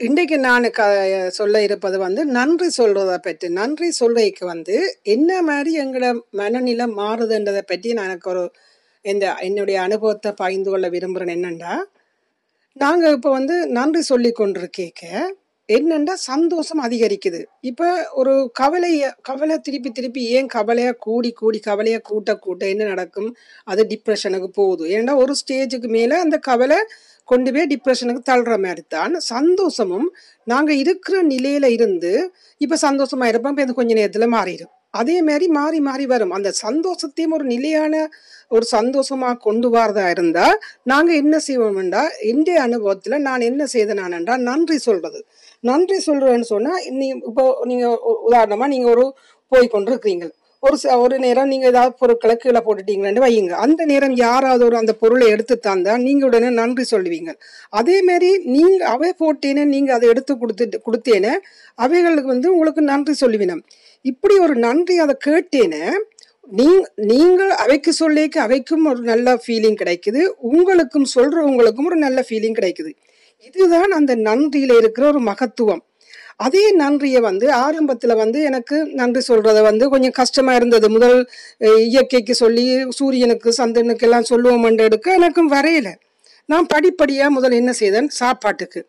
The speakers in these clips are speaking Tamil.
இன்றைக்கு நான் க சொல்ல இருப்பது வந்து நன்றி சொல்றதை பற்றி நன்றி சொல்றதுக்கு வந்து என்ன மாதிரி எங்களோட மனநிலை மாறுதுன்றதை பற்றி நான் எனக்கு ஒரு இந்த என்னுடைய அனுபவத்தை பகிர்ந்து கொள்ள விரும்புகிறேன் என்னென்னா நாங்கள் இப்போ வந்து நன்றி சொல்லி கொண்டிருக்கேக்க. என்னென்னா சந்தோஷம் அதிகரிக்குது. இப்போ ஒரு கவலையை கவலை திருப்பி திருப்பி ஏன் கவலையாக கூடி கூடி கவலையை கூட்ட கூட்ட என்ன நடக்கும்? அது டிப்ரெஷனுக்கு போகுது. ஏன்னா ஒரு ஸ்டேஜுக்கு மேலே அந்த கவலை கொண்டு போய் டிப்ரெஷனுக்கு தள்ளுற மாதிரி தான் சந்தோஷமும் நாங்கள் இருக்கிற நிலையில இருந்து இப்போ சந்தோஷமாக இருப்போம். இப்போ இது கொஞ்ச நேரத்தில் மாறிடும் அதே மாதிரி மாறி மாறி வரும். அந்த சந்தோஷத்தையும் ஒரு நிலையான ஒரு சந்தோஷமாக கொண்டு வரதா இருந்தால் நாங்கள் என்ன செய்வோம்டா? இன்றைய அனுபவத்தில் நான் என்ன செய்தேனான்டா நன்றி சொல்கிறது நன்றி சொல்றேன்னு சொன்னால் நீ இப்போ நீங்கள் உ- நீங்கள் ஒரு போய் கொண்டிருக்கிறீங்க. ஒரு ச- ஒரு நேரம் நீங்கள் ஏதாவது பொருட்களை கீழே போட்டுட்டீங்கன்னு வையுங்க. அந்த நேரம் யாராவது ஒரு அந்த பொருளை எடுத்து தந்தா நீங்கள் உடனே நன்றி சொல்லுவீங்க. அதேமாரி நீங்கள் அவை போட்டேனே நீங்கள் அதை எடுத்து கொடுத்துட்டு கொடுத்தேனே அவைகளுக்கு வந்து உங்களுக்கு நன்றி சொல்லுவினம். இப்படி ஒரு நன்றி அதை கேட்டேனே நீ நீங்கள் அவைக்கு சொல்லிக்க அவைக்கும் ஒரு நல்ல ஃபீலிங் கிடைக்குது உங்களுக்கும் சொல்கிறவங்களுக்கும் ஒரு நல்ல ஃபீலிங் கிடைக்குது. இதுதான் அந்த நன்றியில இருக்கிற ஒரு மகத்துவம். அதே நன்றியை வந்து ஆரம்பத்துல வந்து எனக்கு நன்றி சொல்றத வந்து கொஞ்சம் கஷ்டமா இருந்தது. முதல் இயற்கைக்கு சொல்லி சூரியனுக்கு சந்திரனுக்கு எல்லாம் சொல்லுவோம் எடுக்க எனக்கும் வரையலை. நான் படிப்படியா முதல் என்ன செய்தேன்? சாப்பாட்டுக்கு.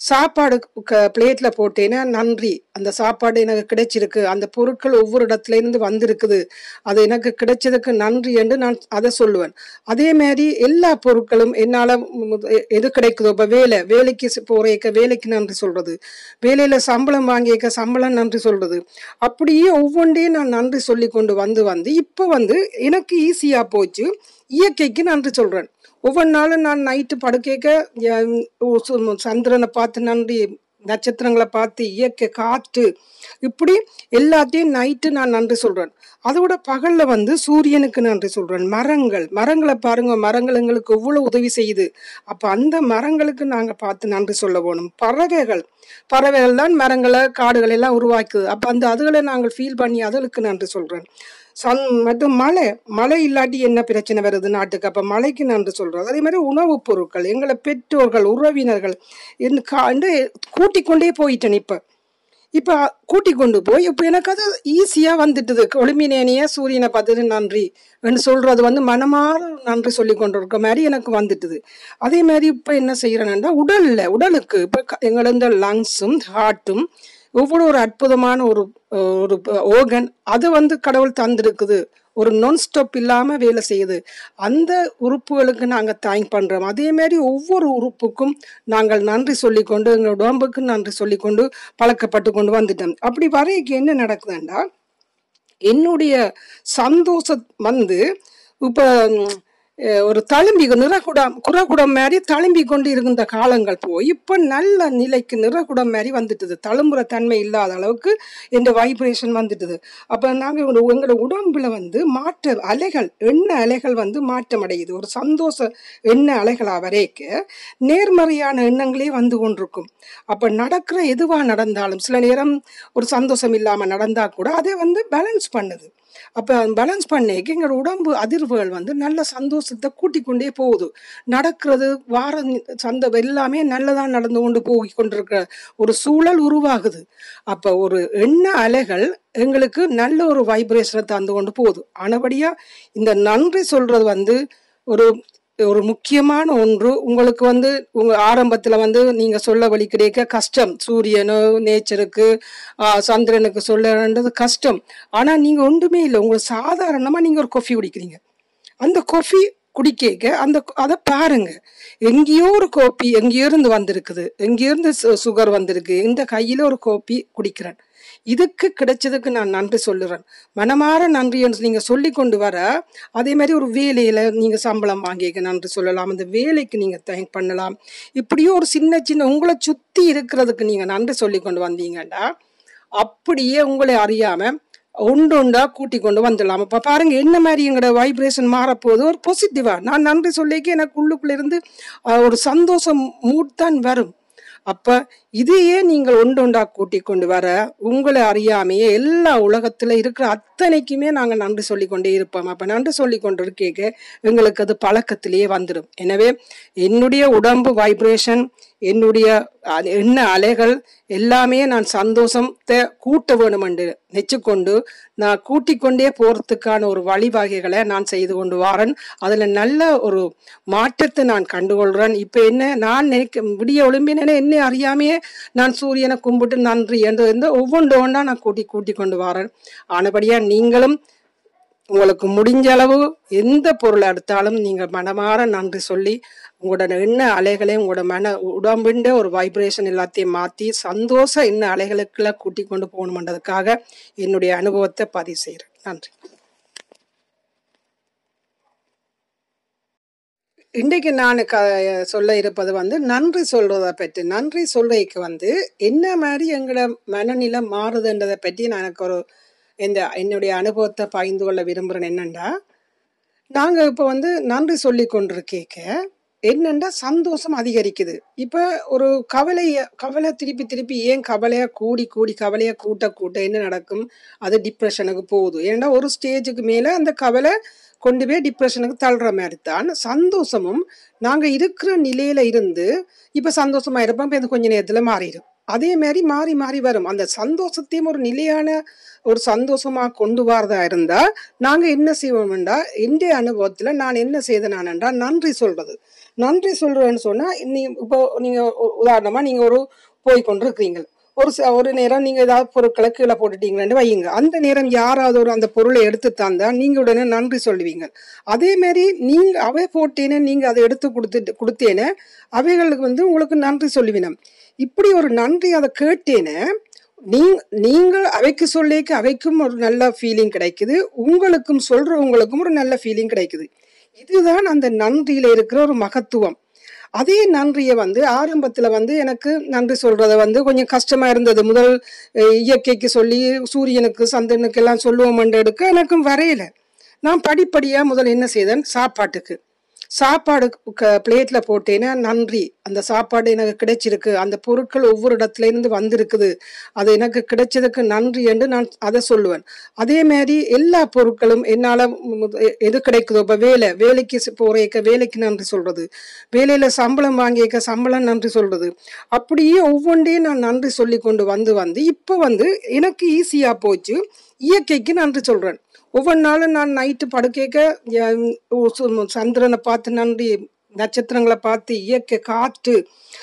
சாப்பாடு பிளேட்டில் போட்டேன்னா நன்றி. அந்த சாப்பாடு எனக்கு கிடைச்சிருக்கு. அந்த பொருட்கள் ஒவ்வொரு இடத்துல இருந்து வந்திருக்குது. அது எனக்கு கிடைச்சதுக்கு நன்றி என்று நான் அதை சொல்லுவேன். அதே மாதிரி எல்லா பொருட்களும் என்னால் எ- எது கிடைக்குதோ இப்போ வேலை வேலைக்கு போகிறேக்க வேலைக்கு நன்றி சொல்கிறது வேலையில் சம்பளம் வாங்கியிருக்க சம்பளம் நன்றி சொல்கிறது அப்படியே ஒவ்வொன்றையும் நான் நன்றி சொல்லி கொண்டு வந்து வந்து இப்போ வந்து எனக்கு ஈஸியாக போச்சு. இயற்கைக்கு நன்றி சொல்கிறேன் ஒவ்வொரு நாளும் நான் நைட்டு படுக்கைக்க சு- சந்திரனை பார்த்து நன்றி நட்சத்திரங்களை பார்த்து இயற்கை காற்று இப்படி எல்லாத்தையும் நைட்டு நான் நன்றி சொல்கிறேன் அதோட பகலில் வந்து சூரியனுக்கு நன்றி சொல்கிறேன் மரங்கள் மரங்களை பாருங்க மரங்கள் எங்களுக்கு எவ்வளோ உதவி செய்யுது. அப்போ அந்த மரங்களுக்கு நாங்கள் பார்த்து நன்றி சொல்ல போகணும் பறவைகள் பறவைகள் தான் மரங்களை காடுகளை எல்லாம் உருவாக்குது. அப்போ அந்த அதுகளை நாங்கள் ஃபீல் பண்ணி அதுகளுக்கு நன்றி சொல்கிறேன் சன் மற்றும் மழை. மழை இல்லாட்டி என்ன பிரச்சனை வருது நாட்டுக்கு? அப்போ மழைக்கு நன்றி சொல்கிறோம் அதே மாதிரி உணவுப் பொருட்கள் எங்களை பெற்றோர்கள் உறவினர்கள் என் கா- என்று கூட்டிக் கொண்டே போயிட்டேன் இப்போ. இப்போ கூட்டி கொண்டு போய் இப்போ எனக்கு அது ஈஸியாக வந்துட்டுது. ஒளிமினேனிய சூரியனை பார்த்துட்டு நன்றி என்று சொல்கிறது வந்து மனமாற நன்றி சொல்லி கொண்டு இருக்க மாதிரி எனக்கு வந்துட்டுது. அதே மாதிரி இப்போ என்ன செய்கிறேன்னா உடலில் உடலுக்கு இப்போ க- இந்த லங்ஸும் ஹார்ட்டும் ஒவ்வொரு ஒரு அற்புதமான ஒரு ஒரு ஓகன் அது வந்து கடவுள் தந்திருக்குது. ஒரு நான் ஸ்டாப் இல்லாமல் வேலை செய்யுது. அந்த உறுப்புகளுக்கு நாங்கள் தேங்க் பண்ணுறோம் அதே மாதிரி ஒவ்வொரு உறுப்புக்கும் நாங்கள் நன்றி சொல்லிக்கொண்டு எங்களோட உடம்புக்கு நன்றி சொல்லிக்கொண்டு பழக்கப்பட்டு கொண்டு வந்துட்டோம். அப்படி வரைக்கு என்ன நடக்குதுன்னா என்னுடைய சந்தோஷம் வந்து இப்போ ஒரு தழும்பி நிறகுடம் குறகுடம் மாதிரி தழும்பி கொண்டு இருந்த காலங்கள் போய் இப்போ நல்ல நிலைக்கு நிறகுடம் மாதிரி வந்துட்டுது. தழும்புற தன்மை இல்லாத அளவுக்கு இந்த வைப்ரேஷன் வந்துட்டுது. அப்போ நாங்கள் எங்களோட உடம்புல வந்து மாற்ற அலைகள் எண்ண அலைகள் வந்து மாற்றம் அடையுது. ஒரு சந்தோஷ எண்ண அலைகளாக வரைக்க நேர்மறையான எண்ணங்களே வந்து கொண்டிருக்கும். அப்போ நடக்கிற எதுவாக நடந்தாலும் சில நேரம் ஒரு சந்தோஷம் இல்லாமல் நடந்தால் கூட அதை வந்து பேலன்ஸ் பண்ணுது. அப்போ பேலன்ஸ் பண்ணிக்கு எங்களோட உடம்பு அதிர்வுகள் வந்து நல்ல சந்தோஷத்தை கூட்டிக் கொண்டே போகுது. நடக்கிறது வார சந்த எல்லாமே நல்லதாக நடந்து கொண்டு போய் கொண்டிருக்கிற ஒரு சூழல் உருவாகுது. அப்போ ஒரு எண்ண அலைகள் எங்களுக்கு நல்ல ஒரு வைப்ரேஷனை தந்து கொண்டு போகுது. ஆனபடியாக இந்த நன்றி சொல்றது வந்து ஒரு ஒரு முக்கியமான ஒன்று. உங்களுக்கு வந்து உங்க ஆரம்பத்துல வந்து நீங்க சொல்ல வழி கிடைக்க கஷ்டம். சூரியனோ நேச்சருக்கு சந்திரனுக்கு சொல்லன்றது கஷ்டம். ஆனா நீங்க ஒன்றுமே இல்லை. உங்களுக்கு சாதாரணமா நீங்க ஒரு கொஃபி குடிக்கிறீங்க. அந்த கொஃபி குடிக்க அந்த அதை பாருங்க. எங்கேயோ ஒரு கோப்பி எங்கேயோ இருந்து வந்திருக்குது. எங்கேயோ இருந்து சு- சுகர் வந்திருக்கு. இந்த கையில ஒரு கோப்பி குடிக்கிறேன். இதுக்கு கிடைச்சதுக்கு நான் நன்றி சொல்லுறேன். மனமாற நன்றி என்று நீங்க சொல்லி கொண்டு வர அதே மாதிரி ஒரு வேலையில நீங்க சம்பளம் வாங்கிக்க நன்றி சொல்லலாம். அந்த வேலைக்கு நீங்க தேங்க் பண்ணலாம். இப்படியும் ஒரு சின்ன சின்ன உங்களை சுத்தி இருக்கிறதுக்கு நீங்க நன்றி சொல்லி கொண்டு வந்தீங்கன்னா அப்படியே உங்களை அறியாம ஒன்று ஒன்றா கூட்டி கொண்டு வந்துடலாம். இப்போ பாருங்க என்ன மாதிரி எங்களோட வைப்ரேஷன் மாறப்போகுது? ஒரு பாசிட்டிவாக நான் நன்றி சொல்லிக்க எனக்கு உள்ளுக்குள்ளேருந்து ஒரு சந்தோஷம் மூட் தான் வரும். அப்போ இதையே நீங்கள் ஒன்று ஒன்றா கூட்டி கொண்டு வர உங்களை அறியாமையே எல்லா உலகத்துல இருக்கிற அத்தனைக்குமே நாங்கள் நன்றி சொல்லி கொண்டே இருப்போம். அப்ப நன்றி சொல்லி கொண்டு இருக்கேக்க எங்களுக்கு அது பழக்கத்திலேயே வந்துடும் எனவே என்னுடைய உடம்பு வைப்ரேஷன் என்னுடைய அ- எண்ண அலைகள் எல்லாமே நான் சந்தோஷத்தை கூட்ட வேணும் என்று நெச்சுக்கொண்டு நான் கூட்டிக்கொண்டே கொண்டே போறதுக்கான ஒரு வழிவகைகளை நான் செய்து கொண்டு வரேன். அதுல நல்ல ஒரு மாற்றத்தை நான் கண்டுகொள்கிறேன் இப்போ என்ன நான் நினைக்க விடிய ஒளிம்பினேன்னு என்ன அறியாமையே நான் சூரியனை கும்பிட்டு நன்றி என்று இருந்து ஒவ்வொன்று ஒன்றா நான் கூட்டி கூட்டி கொண்டு வரேன். ஆனபடியாக நீங்களும் உங்களுக்கு முடிஞ்ச அளவு எந்த பொருள் எடுத்தாலும் நீங்கள் மனமாற நன்றி சொல்லி உங்களோட எண்ண அலைகளை உங்களோட மன உடம்புண்ட ஒரு வைப்ரேஷன் எல்லாத்தையும் மாற்றி சந்தோஷ எண்ண அலைகளுக்குள்ள கூட்டி கொண்டு போகணுன்றதுக்காக என்னுடைய அனுபவத்தை பதிவு செய்கிறேன் நன்றி. இன்றைக்கு நான் க சொல்ல இருப்பது வந்து நன்றி சொல்றதை பற்றி நன்றி சொல்றதுக்கு வந்து என்ன மாதிரி எங்களோட மனநிலை மாறுதுன்றதை பற்றி நான் எனக்கு ஒரு இந்த என்னுடைய அனுபவத்தை பகிர்ந்து கொள்ள விரும்புகிறேன் என்னண்டா நாங்கள் இப்போ வந்து நன்றி சொல்லி கொண்டிருக்கேக்க. என்னென்னா சந்தோஷம் அதிகரிக்குது. இப்போ ஒரு கவலையை கவலை திருப்பி திருப்பி ஏன் கவலையை கூடி கூடி கவலையை கூட்ட கூட்ட என்ன நடக்கும்? அது டிப்ரெஷனுக்கு போகுது. ஏன்னா ஒரு ஸ்டேஜுக்கு மேலே அந்த கவலை கொண்டு போய் டிப்ரெஷனுக்கு தள்ளுற மாதிரி தான் சந்தோஷமும் நாங்கள் இருக்கிற நிலையில் இருந்து இப்போ சந்தோஷமாக இருப்போம். இப்போ இது கொஞ்ச நேரத்தில் மாறிடும் அதே மாதிரி மாறி மாறி வரும். அந்த சந்தோஷத்தையும் ஒரு நிலையான ஒரு சந்தோஷமாக கொண்டு வரதா இருந்தால் நாங்கள் என்ன செய்வோம்டா? என்னுடைய அனுபவத்தில் நான் என்ன செய்தனானன்றா நன்றி சொல்கிறது நன்றி சொல்றேன்னு சொன்னால் நீ இப்போ நீங்கள் உ- நீங்கள் ஒரு போய் கொண்டிருக்கிறீங்க. ஒரு ச- ஒரு நேரம் நீங்கள் ஏதாவது பொருட்களை கீழே போட்டுட்டீங்கன்னு வையுங்க. அந்த நேரம் யாராவது ஒரு அந்த பொருளை எடுத்து தந்தா நீங்கள் உடனே நன்றி சொல்லுவீங்க. அதேமாரி நீங்கள் அவை போட்டேனே நீங்கள் அதை எடுத்து கொடுத்துட்டு கொடுத்தேனே அவைகளுக்கு வந்து உங்களுக்கு நன்றி சொல்லுவினம். இப்படி ஒரு நன்றி அதை கேட்டேனே நீ நீங்கள் அவைக்கு சொல்லிக்க அவைக்கும் ஒரு நல்ல ஃபீலிங் கிடைக்குது உங்களுக்கும் சொல்கிறவங்களுக்கும் ஒரு நல்ல ஃபீலிங் கிடைக்குது. இதுதான் அந்த நன்றியில இருக்கிற ஒரு மகத்துவம். அதே நன்றியை வந்து ஆரம்பத்துல வந்து எனக்கு நன்றி சொல்றத வந்து கொஞ்சம் கஷ்டமா இருந்தது. முதல் இயற்கைக்கு சொல்லி சூரியனுக்கு சந்திரனுக்கு எல்லாம் சொல்லுவோம் எடுக்க எனக்கும் வரையல. நான் படிப்படியா முதல் என்ன செய்தேன்? சாப்பாட்டுக்கு. சாப்பாடு பிளேட்டில் போட்டேன்னா நன்றி. அந்த சாப்பாடு எனக்கு கிடைச்சிருக்கு. அந்த பொருட்கள் ஒவ்வொரு இடத்துல இருந்து வந்திருக்குது. அது எனக்கு கிடைச்சதுக்கு நன்றி என்று நான் அதை சொல்லுவேன். அதே மாதிரி எல்லா பொருட்களும் என்னால் எ- எது கிடைக்குதோ இப்போ வேலை வேலைக்கு போகிறேக்க வேலைக்கு நன்றி சொல்கிறது வேலையில் சம்பளம் வாங்கியிருக்க சம்பளம் நன்றி சொல்கிறது அப்படியே ஒவ்வொன்றையும் நான் நன்றி சொல்லி கொண்டு வந்து வந்து இப்போ வந்து எனக்கு ஈஸியாக போச்சு. இயற்கைக்கு நன்றி சொல்கிறேன் ஒவ்வொரு நாளும் நான் நைட்டு படுக்கைக்க சு- சந்திரனை பார்த்து நன்றி நட்சத்திரங்களை பார்த்து இயற்கை காற்று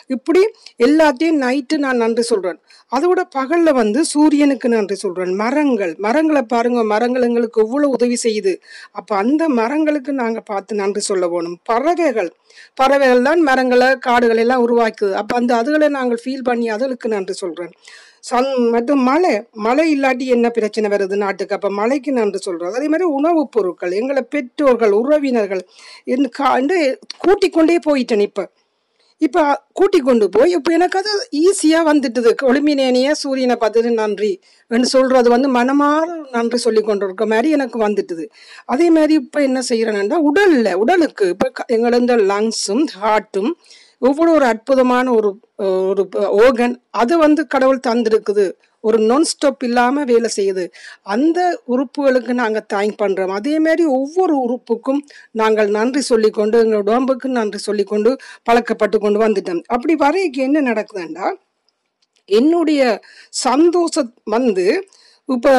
இப்படி எல்லாத்தையும் நைட்டு நான் நன்றி சொல்கிறேன் அதோட பகலில் வந்து சூரியனுக்கு நன்றி சொல்கிறேன் மரங்கள் மரங்களை பாருங்க மரங்கள் எங்களுக்கு எவ்வளோ உதவி செய்யுது. அப்போ அந்த மரங்களுக்கு நாங்கள் பார்த்து நன்றி சொல்ல போகணும் பறவைகள் பறவைகள் தான் மரங்களை காடுகளை எல்லாம் உருவாக்குது. அப்போ அந்த அதுகளை நாங்கள் ஃபீல் பண்ணி அதுகளுக்கு நன்றி சொல்கிறேன் சன் மற்றும் மழை. மழை இல்லாட்டி என்ன பிரச்சனை வருது நாட்டுக்கு? அப்போ மழைக்கு நன்றி சொல்கிறோம் அதே மாதிரி உணவுப் பொருட்கள் எங்களை பெற்றோர்கள் உறவினர்கள் என்று கா- கூட்டிக் கொண்டே போயிட்டேன் இப்போ. இப்போ கூட்டி கொண்டு போய் இப்போ எனக்கு அது ஈஸியாக வந்துட்டுது. ஒளிமினேனிய சூரியனை பார்த்துட்டு நன்றி என்று சொல்கிறது வந்து மனமாற நன்றி சொல்லி கொண்டு இருக்க மாதிரி எனக்கு வந்துட்டுது. அதே மாதிரி இப்போ என்ன செய்கிறேன்னா உடலில் உடலுக்கு இப்போ க- இந்த லங்ஸும் ஹார்ட்டும் ஒவ்வொரு ஒரு அற்புதமான ஒரு ஒரு ஓகன் அது வந்து கடவுள் தந்திருக்குது. ஒரு நான் ஸ்டாப் இல்லாமல் வேலை செய்யுது. அந்த உறுப்புகளுக்கு நாங்கள் தேங்க் பண்ணுறோம் அதே மாதிரி ஒவ்வொரு உறுப்புக்கும் நாங்கள் நன்றி சொல்லிக்கொண்டு எங்களோட உடம்புக்கு நன்றி சொல்லிக்கொண்டு பழக்கப்பட்டு கொண்டு வந்துட்டோம். அப்படி வரைக்கு என்ன நடக்குதுன்னா என்னுடைய சந்தோஷம் வந்து இப்போ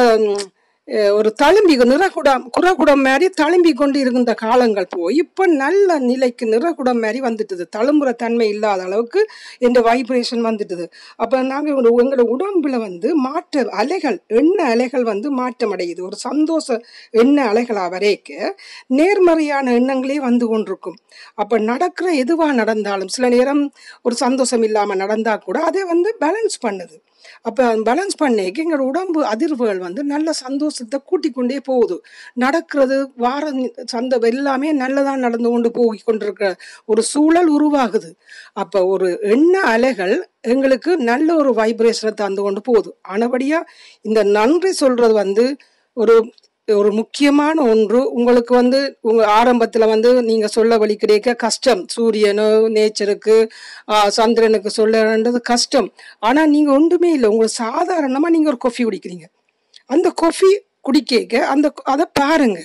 ஒரு தழும்பி நிறகுடம் குறகுடம் மாதிரி தழும்பி கொண்டு இருந்த காலங்கள் போய் இப்போ நல்ல நிலைக்கு நிறகுடம் மாதிரி வந்துட்டுது. தழும்புற தன்மை இல்லாத அளவுக்கு இந்த வைப்ரேஷன் வந்துட்டுது. அப்போ நாங்கள் எங்களோட உடம்புல வந்து மாற்ற அலைகள் எண்ண அலைகள் வந்து மாற்றம் அடையுது. ஒரு சந்தோஷ எண்ண அலைகளாக வரைக்க நேர்மறையான எண்ணங்களே வந்து கொண்டிருக்கும். அப்போ நடக்கிற எதுவாக நடந்தாலும் சில நேரம் ஒரு சந்தோஷம் இல்லாமல் நடந்தால் கூட அதை வந்து பேலன்ஸ் பண்ணுது. அப்போ பேலன்ஸ் பண்ணிக்கு எங்களோட உடம்பு அதிர்வுகள் வந்து நல்ல சந்தோஷத்தை கூட்டிக் கொண்டே போகுது. நடக்கிறது வார சந்த எல்லாமே நல்லதாக நடந்து கொண்டு போய் கொண்டிருக்கிற ஒரு சூழல் உருவாகுது. அப்போ ஒரு எண்ண அலைகள் எங்களுக்கு நல்ல ஒரு வைப்ரேஷனை தந்து கொண்டு போகுது. ஆனபடியாக இந்த நன்றி சொல்றது வந்து ஒரு ஒரு முக்கியமான ஒன்று. உங்களுக்கு வந்து உங்க ஆரம்பத்துல வந்து நீங்க சொல்ல வழி கிடைக்க கஷ்டம். சூரியனோ நேச்சருக்கு சந்திரனுக்கு சொல்லன்றது கஷ்டம். ஆனா நீங்க ஒன்றுமே இல்லை. உங்களுக்கு சாதாரணமா நீங்க ஒரு கொஃபி குடிக்கிறீங்க. அந்த கொஃபி குடிக்க அந்த அதை பாருங்க.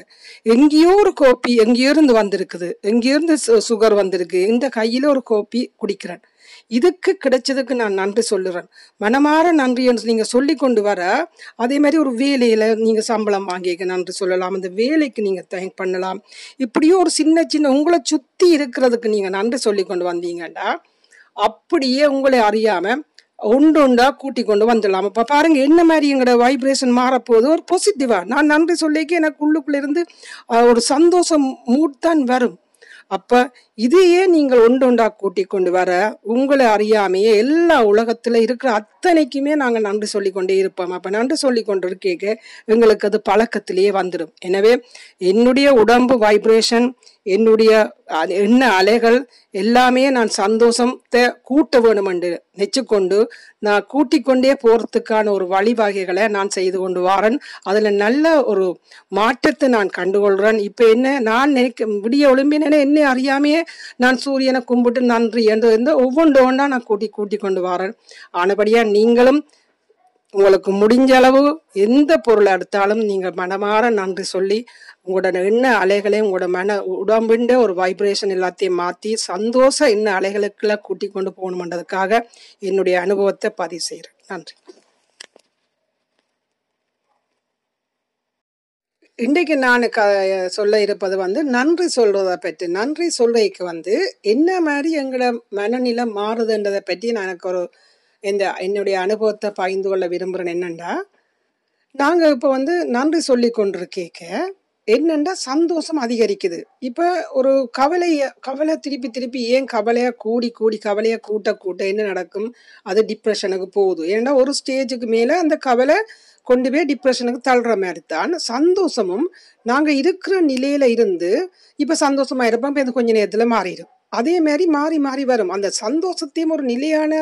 எங்கேயோ ஒரு கோப்பி எங்கேயோ இருந்து வந்திருக்குது. எங்கேயோ இருந்து சுகர் வந்திருக்கு. இந்த கையில ஒரு கோப்பி குடிக்கிறேன். இதுக்கு கிடைச்சதுக்கு நான் நன்றி சொல்லுறேன். மனமாற நன்றி என்று நீங்க சொல்லி கொண்டு வர அதே மாதிரி ஒரு வேலையில நீங்க சம்பளம் வாங்கிக்க நன்றி சொல்லலாம். அந்த வேலைக்கு நீங்க தேங்க் பண்ணலாம். இப்படியும் ஒரு சின்ன சின்ன உங்களை சுத்தி இருக்கிறதுக்கு நீங்க நன்றி சொல்லி கொண்டு வந்தீங்கன்னா அப்படியே உங்களை அறியாம ஒன்று ஒன்றா கூட்டி கொண்டு வந்துடலாம். இப்போ பாருங்க என்ன மாதிரி எங்களோட வைப்ரேஷன் மாறப்போகுது? ஒரு பாசிட்டிவா நான் நன்றி சொல்லிக்க எனக்கு உள்ளுக்குள்ள இருந்து ஒரு சந்தோஷம் மூட் தான் வரும். அப்ப இதையே நீங்கள் ஒன்று ஒன்றா கூட்டி கொண்டு வர உங்களை அறியாமையே எல்லா உலகத்துல இருக்கிற அத்தனைக்குமே நாங்க நன்றி சொல்லி கொண்டே இருப்போம். அப்ப நன்றி சொல்லி கொண்டு இருக்கேக்க எங்களுக்கு அது பழக்கத்திலேயே வந்துடும் எனவே என்னுடைய உடம்பு வைப்ரேஷன் என்னுடைய என்ன அலைகள் எல்லாமே நான் சந்தோஷத்தை கூட்ட வேணும் என்று நெச்சுக்கொண்டு நான் கூட்டிக்கொண்டே கொண்டே போறதுக்கான ஒரு வழிவகைகளை நான் செய்து கொண்டு வாரேன். அதுல நல்ல ஒரு மாற்றத்தை நான் கண்டுகொள்கிறேன் இப்ப என்ன நான் நினைக்க விடிய ஒளிம்பினேனே என்ன அறியாமையே நான் சூரியனை கும்பிட்டு நன்றி என்று இருந்து ஒவ்வொன்று ஒன்றா நான் கூட்டி கூட்டி கொண்டு வரேன். ஆனபடியா நீங்களும் உங்களுக்கு முடிஞ்ச அளவு எந்த பொருளை எடுத்தாலும் நீங்கள் மனமாற நன்றி சொல்லி உங்களோட எண்ண அலைகளை உங்களோட மன உடம்புண்ட ஒரு வைப்ரேஷன் எல்லாத்தையும் மாத்தி சந்தோஷ எண்ண அலைகளுக்குள்ள கூட்டி கொண்டு போகணுமன்றதுக்காக என்னுடைய அனுபவத்தை பதிவு செய்கிறேன் நன்றி. இன்றைக்கு நான் க சொல்ல இருப்பது வந்து நன்றி சொல்றதை பற்றி. நன்றி சொல்றதுக்கு வந்து என்ன மாதிரி எங்களோட மனநிலை மாறுதுன்றதை பற்றி நான் எனக்கு ஒரு இந்த என்னுடைய அனுபவத்தை பகிர்ந்து கொள்ள விரும்புகிறேன் என்னண்டா நாங்கள் இப்போ வந்து நன்றி சொல்லி கொண்டிருக்கேக்க. என்னென்னா சந்தோஷம் அதிகரிக்குது. இப்போ ஒரு கவலையை கவலை திருப்பி திருப்பி ஏன் கவலையை கூடி கூடி கவலையை கூட்ட கூட்ட என்ன நடக்கும்? அது டிப்ரெஷனுக்கு போகுது. ஏன்னா ஒரு ஸ்டேஜுக்கு மேலே அந்த கவலை கொண்டு போய் டிப்ரெஷனுக்கு தள்ளுற மாதிரி தான் சந்தோஷமும் நாங்கள் இருக்கிற நிலையில் இருந்து இப்போ சந்தோஷமாக இருப்போம். இப்போ இது கொஞ்ச நேரத்தில் மாறிடும் அதே மாதிரி மாறி மாறி வரும். அந்த சந்தோஷத்தையும் ஒரு நிலையான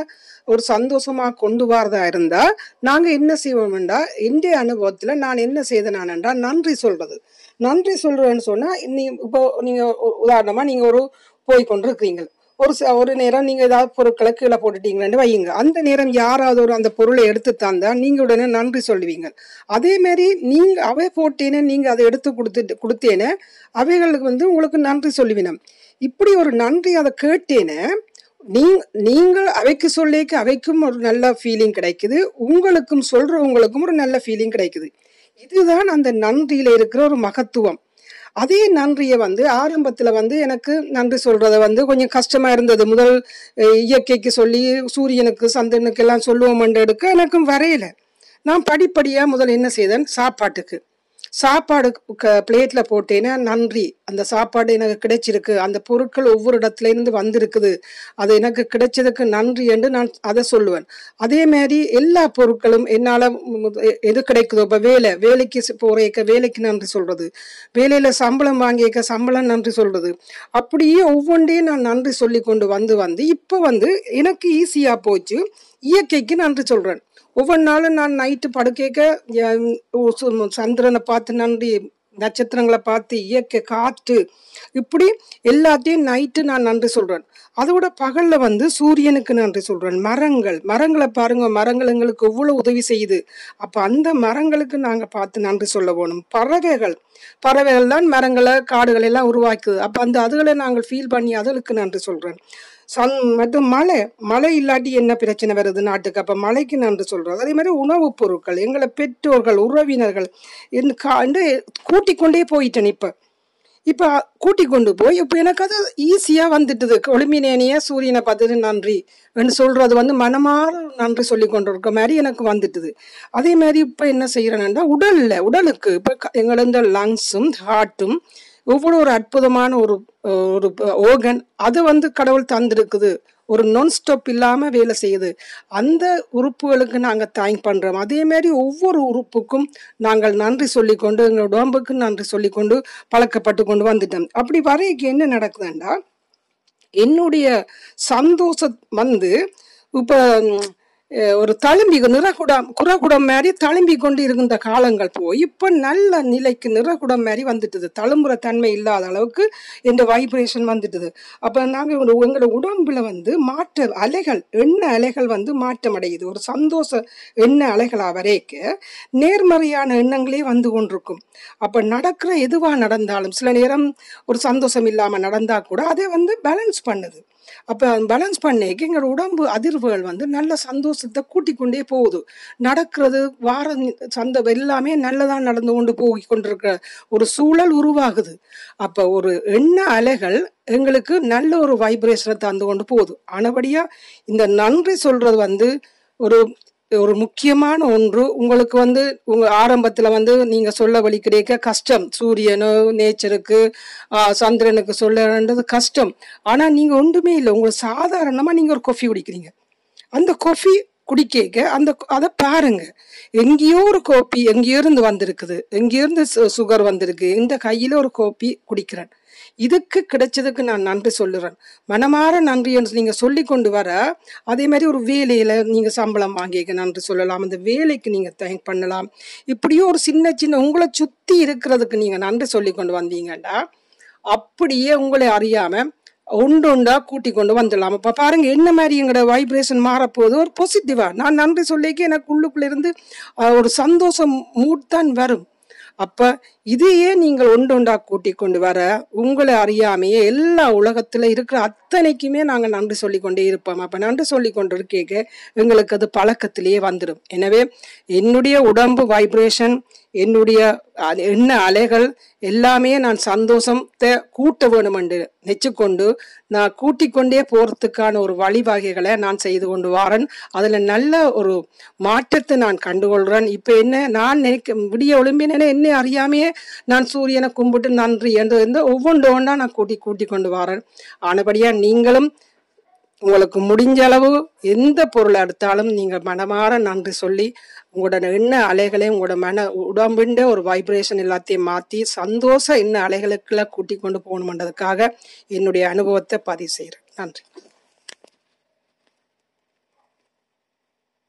ஒரு சந்தோஷமாக கொண்டு வரதா இருந்தால் நாங்கள் என்ன செய்வோம்டா? என்னுடைய அனுபவத்தில் நான் என்ன செய்தேனானண்டா நன்றி சொல்கிறது நன்றி சொல்றேன்னு சொன்னால் நீ இப்போ நீங்கள் உதாரணமாக நீங்கள் ஒரு போய் கொண்டிருக்கிறீங்க. ஒரு ச- ஒரு நேரம் நீங்கள் ஏதாவது பொருட்களை கீழே போட்டுட்டீங்கன்னு வையுங்க. அந்த நேரம் யாராவது ஒரு அந்த பொருளை எடுத்து தந்தா நீங்கள் உடனே நன்றி சொல்லுவீங்க. அதேமாரி நீங்கள் அவை போட்டேனே நீங்கள் அதை எடுத்து கொடுத்துட்டு கொடுத்தேனே அவைகளுக்கு வந்து உங்களுக்கு நன்றி சொல்லுவினம். இப்படி ஒரு நன்றி அதை கேட்டேனே நீ நீங்கள் அவைக்கு சொல்லிக்க அவைக்கும் ஒரு நல்ல ஃபீலிங் கிடைக்குது உங்களுக்கும் சொல்கிறவங்களுக்கும் ஒரு நல்ல ஃபீலிங் கிடைக்குது. இதுதான் அந்த நன்றியில இருக்கிற ஒரு மகத்துவம். அதே நன்றியை வந்து ஆரம்பத்துல வந்து எனக்கு நன்றி சொல்றத வந்து கொஞ்சம் கஷ்டமா இருந்தது. முதல் இயற்கைக்கு சொல்லி சூரியனுக்கு சந்திரனுக்கு எல்லாம் சொல்லுவோம் எடுக்க எனக்கும் வரையலை. நான் படிப்படியா முதல் என்ன செய்தேன்? சாப்பாட்டுக்கு. சாப்பாடு பிளேட்டில் போட்டேன்னா நன்றி. அந்த சாப்பாடு எனக்கு கிடைச்சிருக்கு. அந்த பொருட்கள் ஒவ்வொரு இடத்துல இருந்து வந்திருக்குது. அது எனக்கு கிடைச்சதுக்கு நன்றி என்று நான் அதை சொல்லுவேன். அதே மாதிரி எல்லா பொருட்களும் என்னால் எது கிடைக்குதோ இப்போ வேலை வேலைக்கு போகிறேக்க வேலைக்கு நன்றி சொல்கிறது வேலையில் சம்பளம் வாங்கியிருக்க சம்பளம் நன்றி சொல்கிறது அப்படியே ஒவ்வொன்றையும் நான் நன்றி சொல்லி கொண்டு வந்து வந்து இப்போ வந்து எனக்கு ஈஸியாக போச்சு. இயற்கைக்கு நன்றி சொல்கிறேன் ஒவ்வொரு நாளும் நான் நைட்டு படுக்கைக்க சு- சந்திரனை பார்த்து நன்றி நட்சத்திரங்களை பார்த்து இயற்கை காற்று இப்படி எல்லாத்தையும் நைட்டு நான் நன்றி சொல்கிறேன் அதோட பகலில் வந்து சூரியனுக்கு நன்றி சொல்கிறேன் மரங்கள் மரங்களை பாருங்க மரங்கள் எங்களுக்கு எவ்வளோ உதவி செய்யுது. அப்போ அந்த மரங்களுக்கு நாங்கள் பார்த்து நன்றி சொல்ல போகணும் பறவைகள் பறவைகள் தான் மரங்களை காடுகளை எல்லாம் உருவாக்குது. அப்போ அந்த அதுகளை நாங்கள் ஃபீல் பண்ணி அதுகளுக்கு நன்றி சொல்கிறேன் சன் மற்றும் மழை. மழை இல்லாட்டி என்ன பிரச்சனை வருது நாட்டுக்கு? அப்போ மழைக்கு நன்றி சொல்கிறோம் அதே மாதிரி உணவுப் பொருட்கள் எங்களை பெற்றோர்கள் உறவினர்கள் என்று கா- கூட்டிக் கொண்டே போயிட்டேன் இப்போ. இப்போ கூட்டி கொண்டு போய் இப்போ எனக்கு அது ஈஸியாக வந்துட்டுது. ஒளிமினேனிய சூரியனை பார்த்துட்டு நன்றி என்று சொல்கிறது வந்து மனமாற நன்றி சொல்லி கொண்டு இருக்க மாதிரி எனக்கு வந்துட்டுது. அதே மாதிரி இப்போ என்ன செய்கிறேன்னா உடலில் உடலுக்கு இப்போ க- இந்த லங்ஸும் ஹார்ட்டும் ஒவ்வொரு ஒரு அற்புதமான ஒரு ஒரு ஓகன் அது வந்து கடவுள் தந்திருக்குது. ஒரு நான் ஸ்டாப் இல்லாமல் வேலை செய்யுது. அந்த உறுப்புகளுக்கு நாங்கள் தேங்க் பண்ணுறோம் அதே மாதிரி ஒவ்வொரு உறுப்புக்கும் நாங்கள் நன்றி சொல்லிக்கொண்டு எங்களோட உடம்புக்கு நன்றி சொல்லிக்கொண்டு பழக்கப்பட்டு கொண்டு வந்துட்டோம். அப்படி வரைக்கு என்ன நடக்குதுன்னா என்னுடைய சந்தோஷம் வந்து இப்போ ஒரு தழும்பி நிறகுடம் குறகுடம் மாதிரி தழும்பி கொண்டு இருந்த காலங்கள் போய் இப்போ நல்ல நிலைக்கு நிறகுடம் மாதிரி வந்துட்டுது. தழும்புற தன்மை இல்லாத அளவுக்கு இந்த வைப்ரேஷன் வந்துட்டுது. அப்போ நாங்கள் எங்களோட உடம்புல வந்து மாற்ற அலைகள் எண்ண அலைகள் வந்து மாற்றம் அடையுது. ஒரு சந்தோஷ எண்ண அலைகளா வரைக்க நேர்மறையான எண்ணங்களே வந்து கொண்டிருக்கும். அப்ப நடக்கிற எதுவா நடந்தாலும் சில நேரம் ஒரு சந்தோஷம் இல்லாம நடந்தா கூட அதை வந்து பேலன்ஸ் பண்ணுது. அப்போ பேலன்ஸ் பண்ணிக்கு எங்களோட உடம்பு அதிர்வுகள் வந்து நல்ல சந்தோஷம் சந்தோஷத்தை கூட்டிக் கொண்டே போகுது. நடக்கிறது வார சந்த எல்லாமே நல்லதாக நடந்து கொண்டு போய் கொண்டிருக்கிற ஒரு சூழல் உருவாகுது. அப்போ ஒரு எண்ண அலைகள் எங்களுக்கு நல்ல ஒரு வைப்ரேஷனை தந்து கொண்டு போகுது. ஆனபடியாக இந்த நன்றி சொல்றது வந்து ஒரு ஒரு முக்கியமான ஒன்று. உங்களுக்கு வந்து உங்க ஆரம்பத்துல வந்து நீங்க சொல்ல வழி கிடைக்க கஷ்டம். சூரியனு நேச்சருக்கு சந்திரனுக்கு சொல்லன்றது கஷ்டம். ஆனா நீங்க ஒன்றுமே இல்லை. உங்களுக்கு சாதாரணமா நீங்க ஒரு கொஃபி குடிக்கிறீங்க. அந்த காஃபி குடிக்க அந்த அதை பாருங்க. எங்கேயோ ஒரு கோப்பி எங்கேயிருந்து வந்திருக்குது. எங்கேயிருந்து சு- சுகர் வந்திருக்கு. இந்த கையில ஒரு கோப்பி குடிக்கிறேன். இதுக்கு கிடைச்சதுக்கு நான் நன்றி சொல்லுறேன். மனமாற நன்றி என்று நீங்க சொல்லி கொண்டு வர அதே மாதிரி ஒரு வேலையில நீங்க சம்பளம் வாங்கிக்க நன்றி சொல்லலாம். அந்த வேலைக்கு நீங்க தேங்க் பண்ணலாம். இப்படியோ ஒரு சின்ன சின்ன உங்களை சுத்தி இருக்கிறதுக்கு நீங்க நன்றி சொல்லி கொண்டு வந்தீங்கன்னா அப்படியே உங்களை அறியாம ஒன்று ஒன்றா கூட்டி கொண்டு வந்துடலாம். அப்போ பாருங்க என்ன மாதிரி எங்களோட வைப்ரேஷன் மாறப்போகுது? ஒரு பாசிட்டிவாக நான் நன்றி சொல்லிக்க எனக்கு உள்ளுக்குள்ளேருந்து ஒரு சந்தோஷம் மூட் தான் வரும். அப்போ இதையே நீங்கள் ஒன்று ஒன்றா கூட்டி கொண்டு வர உங்களை அறியாமையே எல்லா உலகத்தில் இருக்கிற அத்தனைக்குமே நாங்கள் நன்றி சொல்லி கொண்டே இருப்போம். அப்போ நன்றி சொல்லி கொண்டு இருக்கேக்க எங்களுக்கு அது பழக்கத்திலேயே வந்துடும் எனவே என்னுடைய உடம்பு வைப்ரேஷன் என்னுடைய என்ன அலைகள் எல்லாமே நான் சந்தோஷத்தை கூட்ட வேணும் என்று நெச்சுக்கொண்டு நான் கூட்டிக்கொண்டே கொண்டே போறதுக்கான ஒரு வழிவகைகளை நான் செய்து கொண்டு வரேன். அதுல நல்ல ஒரு மாற்றத்தை நான் கண்டுகொள்கிறேன் இப்ப என்ன நான் நினைக்க விடிய ஒளிம்பினேனே என்ன அறியாமையே நான் சூரியனை கும்பிட்டு நன்றி என்று வந்து ஒவ்வொன்று ஒன்றா நான் கூட்டி கூட்டி கொண்டு வரேன். ஆனபடியா நீங்களும் உங்களுக்கு முடிஞ்ச அளவு எந்த பொருள் எடுத்தாலும் நீங்க மனமாற நன்றி சொல்லி உங்களோட எண்ண அலைகளை உங்களோட மன உடம்புண்ட ஒரு வைப்ரேஷன் எல்லாத்தையும் மாத்தி சந்தோஷ எண்ண அலைகளுக்குள்ள கூட்டி கொண்டு போகணுன்றதுக்காக என்னுடைய அனுபவத்தை பதிவு செய்கிறேன் நன்றி.